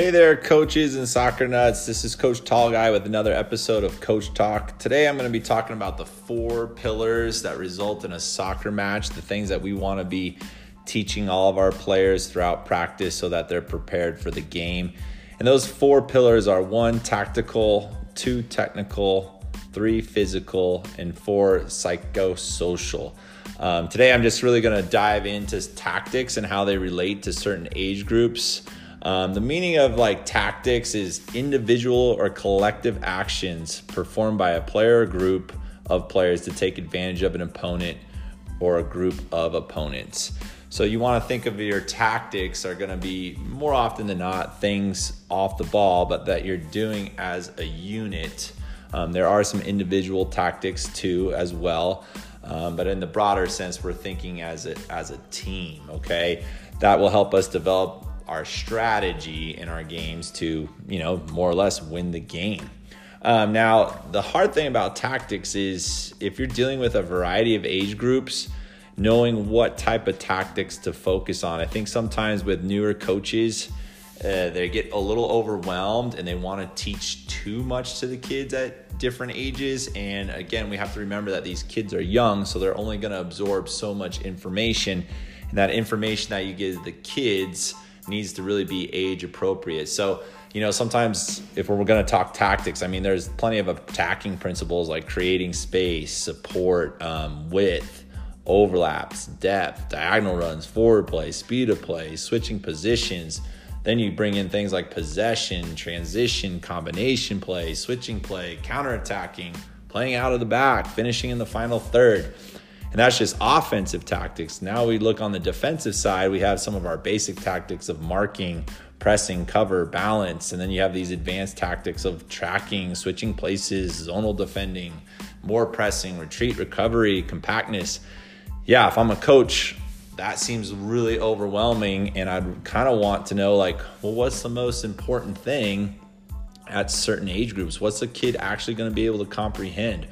Hey there, coaches and soccer nuts. This is Coach Tall Guy with another episode of Coach Talk. Today I'm going to be talking about the four pillars that result in a soccer match, the things that we want to be teaching all of our players throughout practice so that they're prepared for the game. And those four pillars are one, tactical, two, technical, three, physical, and four, psychosocial. Um, today I'm just really going to dive into tactics and how they relate to certain age groups. Um, the meaning of like tactics is individual or collective actions performed by a player or group of players to take advantage of an opponent or a group of opponents. So you want to think of your tactics are going to be more often than not things off the ball, but that you're doing as a unit. Um, there are some individual tactics too, as well. Um, but in the broader sense, we're thinking as a, as a team, okay? That will help us develop our strategy in our games to, you know, more or less win the game. Um, now, the hard thing about tactics is if you're dealing with a variety of age groups, knowing what type of tactics to focus on. I think sometimes with newer coaches, uh, they get a little overwhelmed and they want to teach too much to the kids at different ages. And again, we have to remember that these kids are young, so they're only going to absorb so much information. And that information that you give the kids needs to really be age appropriate. So, you know, sometimes if we're going to talk tactics, I mean, there's plenty of attacking principles like creating space, support, um, width, overlaps, depth, diagonal runs, forward play, speed of play, switching positions. Then you bring in things like possession, transition, combination play, switching play, counterattacking, playing out of the back, finishing in the final third. And that's just offensive tactics. Now we look on the defensive side, we have some of our basic tactics of marking, pressing, cover, balance. And then you have these advanced tactics of tracking, switching places, zonal defending, more pressing, retreat, recovery, compactness. Yeah, if I'm a coach, that seems really overwhelming. And I'd kind of want to know, like, well, what's the most important thing at certain age groups? What's the kid actually going to be able to comprehend?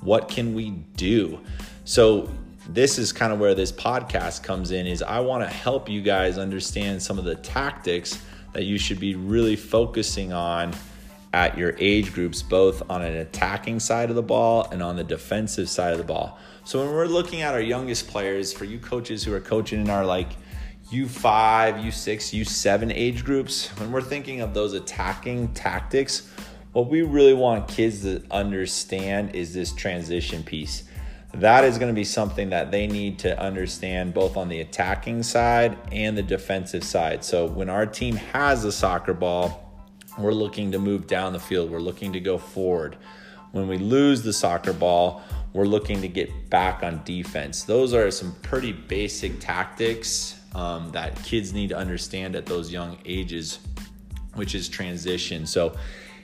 What can we do? So this is kind of where this podcast comes in is I want to help you guys understand some of the tactics that you should be really focusing on at your age groups both on an attacking side of the ball and on the defensive side of the ball. So when we're looking at our youngest players for you coaches who are coaching in our like U5, U6, U7 age groups, when we're thinking of those attacking tactics, what we really want kids to understand is this transition piece that is going to be something that they need to understand both on the attacking side and the defensive side. So when our team has a soccer ball, we're looking to move down the field, we're looking to go forward. When we lose the soccer ball, we're looking to get back on defense. Those are some pretty basic tactics um, that kids need to understand at those young ages, which is transition. So,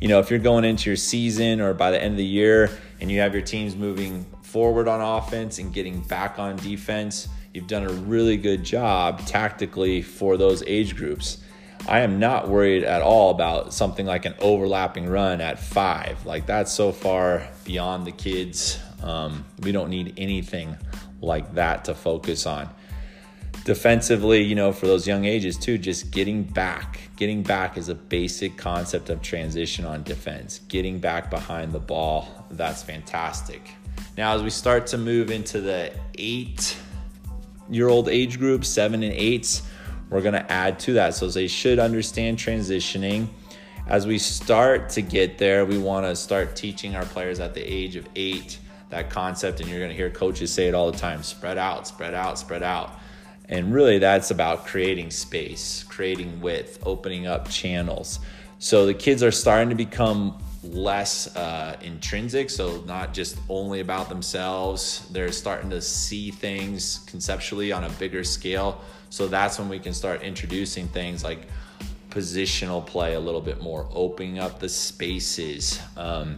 you know, if you're going into your season or by the end of the year and you have your teams moving forward on offense and getting back on defense, you've done a really good job tactically for those age groups. I am not worried at all about something like an overlapping run at five. Like that's so far beyond the kids. Um, we don't need anything like that to focus on. Defensively, you know, for those young ages too, just getting back. Getting back is a basic concept of transition on defense. Getting back behind the ball, that's fantastic. Now, as we start to move into the eight year old age group, seven and eights, we're going to add to that. So they should understand transitioning. As we start to get there, we want to start teaching our players at the age of eight that concept. And you're going to hear coaches say it all the time spread out, spread out, spread out. And really, that's about creating space, creating width, opening up channels. So the kids are starting to become less uh, intrinsic, so not just only about themselves. They're starting to see things conceptually on a bigger scale. So that's when we can start introducing things like positional play a little bit more, opening up the spaces. Um,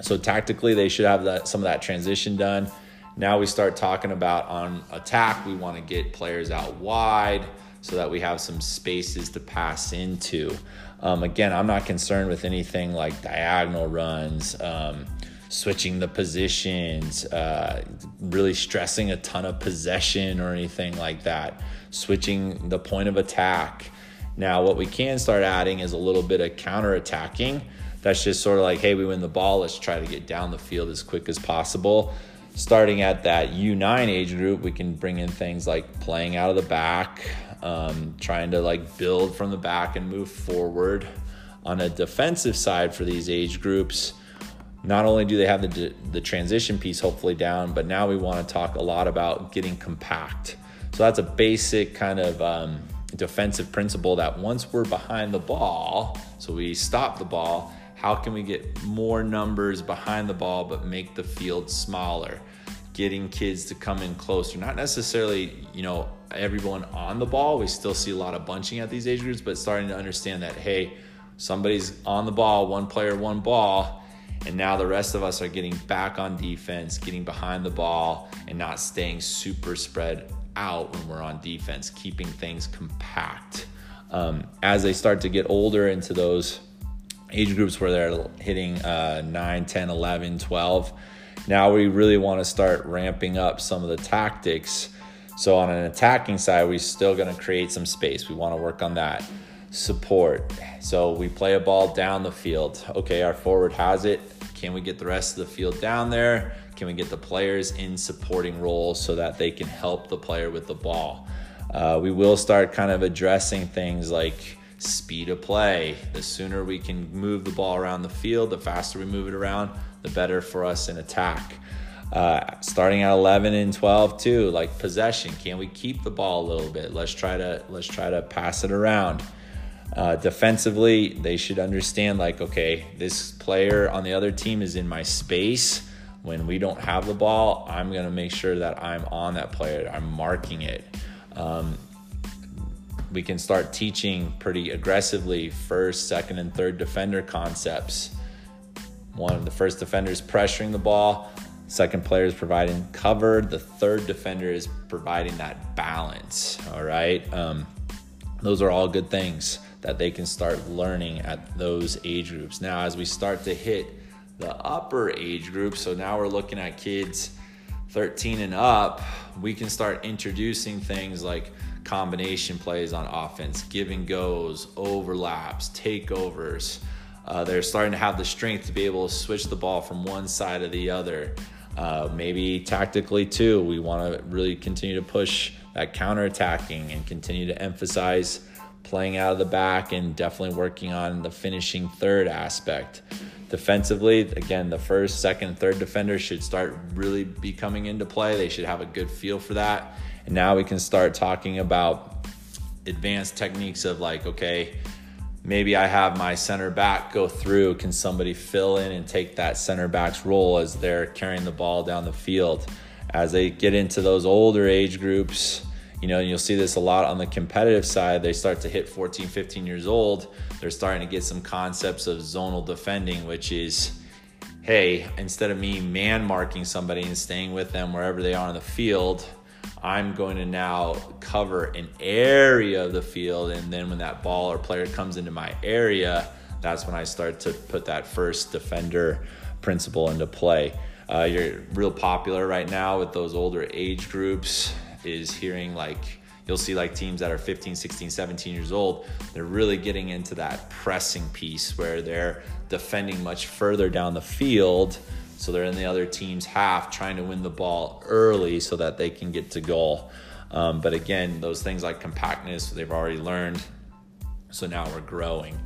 so tactically, they should have that some of that transition done. Now we start talking about on attack. We want to get players out wide so that we have some spaces to pass into. Um, again, I'm not concerned with anything like diagonal runs, um, switching the positions, uh, really stressing a ton of possession or anything like that, switching the point of attack. Now, what we can start adding is a little bit of counter attacking. That's just sort of like, hey, we win the ball, let's try to get down the field as quick as possible. Starting at that U9 age group, we can bring in things like playing out of the back, um, trying to like build from the back and move forward. On a defensive side for these age groups, not only do they have the, the transition piece hopefully down, but now we want to talk a lot about getting compact. So that's a basic kind of um, defensive principle that once we're behind the ball, so we stop the ball, how can we get more numbers behind the ball but make the field smaller? Getting kids to come in closer, not necessarily, you know, everyone on the ball. We still see a lot of bunching at these age groups, but starting to understand that, hey, somebody's on the ball, one player, one ball and now the rest of us are getting back on defense, getting behind the ball, and not staying super spread out when we're on defense, keeping things compact. Um, as they start to get older into those age groups where they're hitting uh, 9, 10, 11, 12, now we really want to start ramping up some of the tactics. So, on an attacking side, we're still going to create some space. We want to work on that support. So we play a ball down the field. Okay, our forward has it. Can we get the rest of the field down there? Can we get the players in supporting roles so that they can help the player with the ball? Uh, we will start kind of addressing things like speed of play. The sooner we can move the ball around the field, the faster we move it around, the better for us in attack. Uh, starting at 11 and 12 too, like possession. Can we keep the ball a little bit? Let's try to let's try to pass it around. Uh, defensively, they should understand like, okay, this player on the other team is in my space. When we don't have the ball, I'm to make sure that I'm on that player. I'm marking it. Um, we can start teaching pretty aggressively first, second, and third defender concepts. One of the first defenders pressuring the ball, second player is providing cover, the third defender is providing that balance. All right. Um, those are all good things that they can start learning at those age groups. Now, as we start to hit the upper age group, so now we're looking at kids 13 and up, we can start introducing things like combination plays on offense, giving goes, overlaps, takeovers. Uh, they're starting to have the strength to be able to switch the ball from one side to the other. Uh, maybe tactically too, we want to really continue to push that counter attacking and continue to emphasize playing out of the back and definitely working on the finishing third aspect. Defensively, again, the first, second, third defender should start really be coming into play. They should have a good feel for that. And now we can start talking about advanced techniques of like, okay, maybe I have my center back go through. Can somebody fill in and take that center back's role as they're carrying the ball down the field? As they get into those older age groups, you know, you'll see this a lot on the competitive side. They start to hit 14, 15 years old. They're starting to get some concepts of zonal defending, which is, hey, instead of me man marking somebody and staying with them wherever they are on the field, I'm going to now cover an area of the field. And then when that ball or player comes into my area, that's when I start to put that first defender principle into play. Uh, you're real popular right now with those older age groups is hearing like you'll see like teams that are 15 16 17 years old they're really getting into that pressing piece where they're defending much further down the field. So they're in the other team's half trying to win the ball early so that they can get to goal. Um, but again those things like compactness they've already learned. So now we're growing.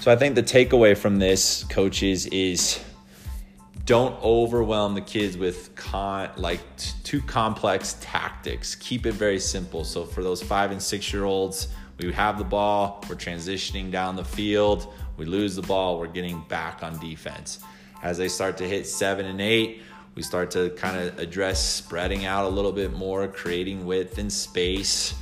So i think the takeaway from this coaches is don't overwhelm the kids with con like t- too complex tactics. Keep it very simple. So for those five and six year olds we have the ball we're transitioning down the field we lose the ball we're getting back on defense. As they start to hit seven and eight we start to kind of address spreading out a little bit more creating width and space.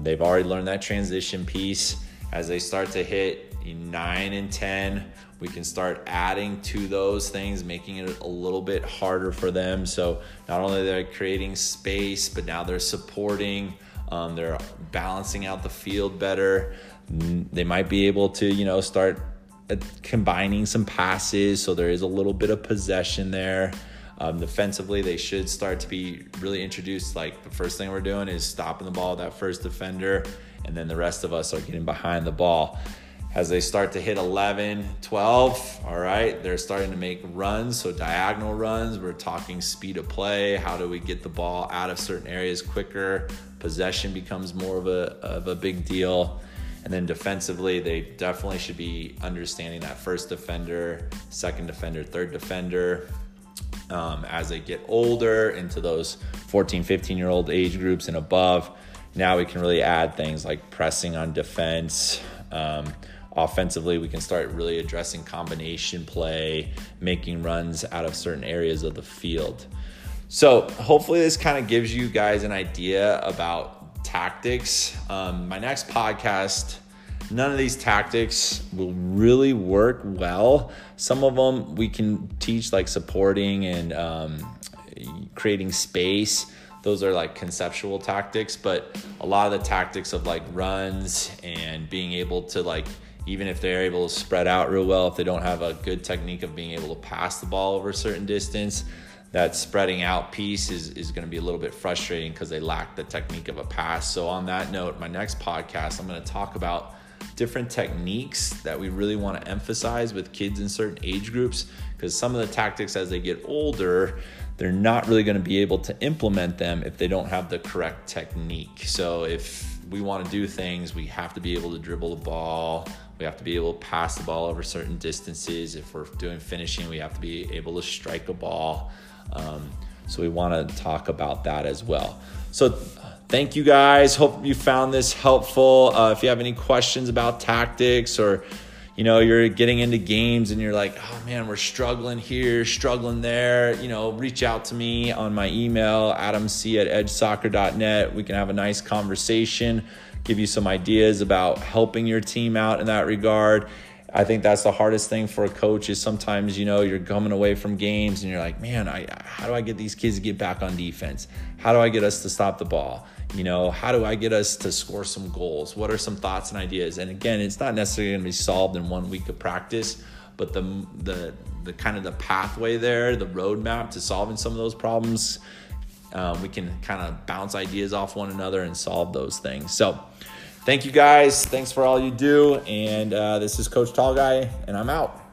They've already learned that transition piece as they start to hit nine and ten we can start adding to those things, making it a little bit harder for them. So not only they're creating space, but now they're supporting, um, they're balancing out the field better. They might be able to, you know, start uh, combining some passes, so there is a little bit of possession there. Um, defensively, they should start to be really introduced. Like the first thing we're doing is stopping the ball that first defender, and then the rest of us are getting behind the ball as they start to hit 11, 12, all right, they're starting to make runs. So, diagonal runs, we're talking speed of play. How do we get the ball out of certain areas quicker? Possession becomes more of a, of a big deal. And then defensively, they definitely should be understanding that first defender, second defender, third defender. Um, as they get older into those 14, 15 year old age groups and above, now we can really add things like pressing on defense. Um, offensively, we can start really addressing combination play, making runs out of certain areas of the field. So, hopefully, this kind of gives you guys an idea about tactics. Um, my next podcast, none of these tactics will really work well. Some of them we can teach, like supporting and um, creating space those are like conceptual tactics but a lot of the tactics of like runs and being able to like even if they're able to spread out real well, if they don't have a good technique of being able to pass the ball over a certain distance, that spreading out piece is, is going to be a little bit frustrating because they lack the technique of a pass. So, on that note, my next podcast, I'm going to talk about different techniques that we really want to emphasize with kids in certain age groups because some of the tactics as they get older, they're not really going to be able to implement them if they don't have the correct technique. So, if we want to do things, we have to be able to dribble the ball we have to be able to pass the ball over certain distances. If we're doing finishing, we have to be able to strike a ball. Um, so we want to talk about that as well. So thank you guys. Hope you found this helpful. Uh, if you have any questions about tactics or you know you're getting into games and you're like oh man we're struggling here struggling there you know reach out to me on my email adamc at edgesoccer.net we can have a nice conversation give you some ideas about helping your team out in that regard. I think that's the hardest thing for a coach is sometimes, you know, you're coming away from games and you're like, man, I, how do I get these kids to get back on defense? How do I get us to stop the ball? You know, how do I get us to score some goals? What are some thoughts and ideas? And again, it's not necessarily going to be solved in one week of practice, but the, the, the kind of the pathway there, the roadmap to solving some of those problems um, we can kind of bounce ideas off one another and solve those things. So, thank you guys. Thanks for all you do. And uh, this is Coach Tall Guy, and I'm out.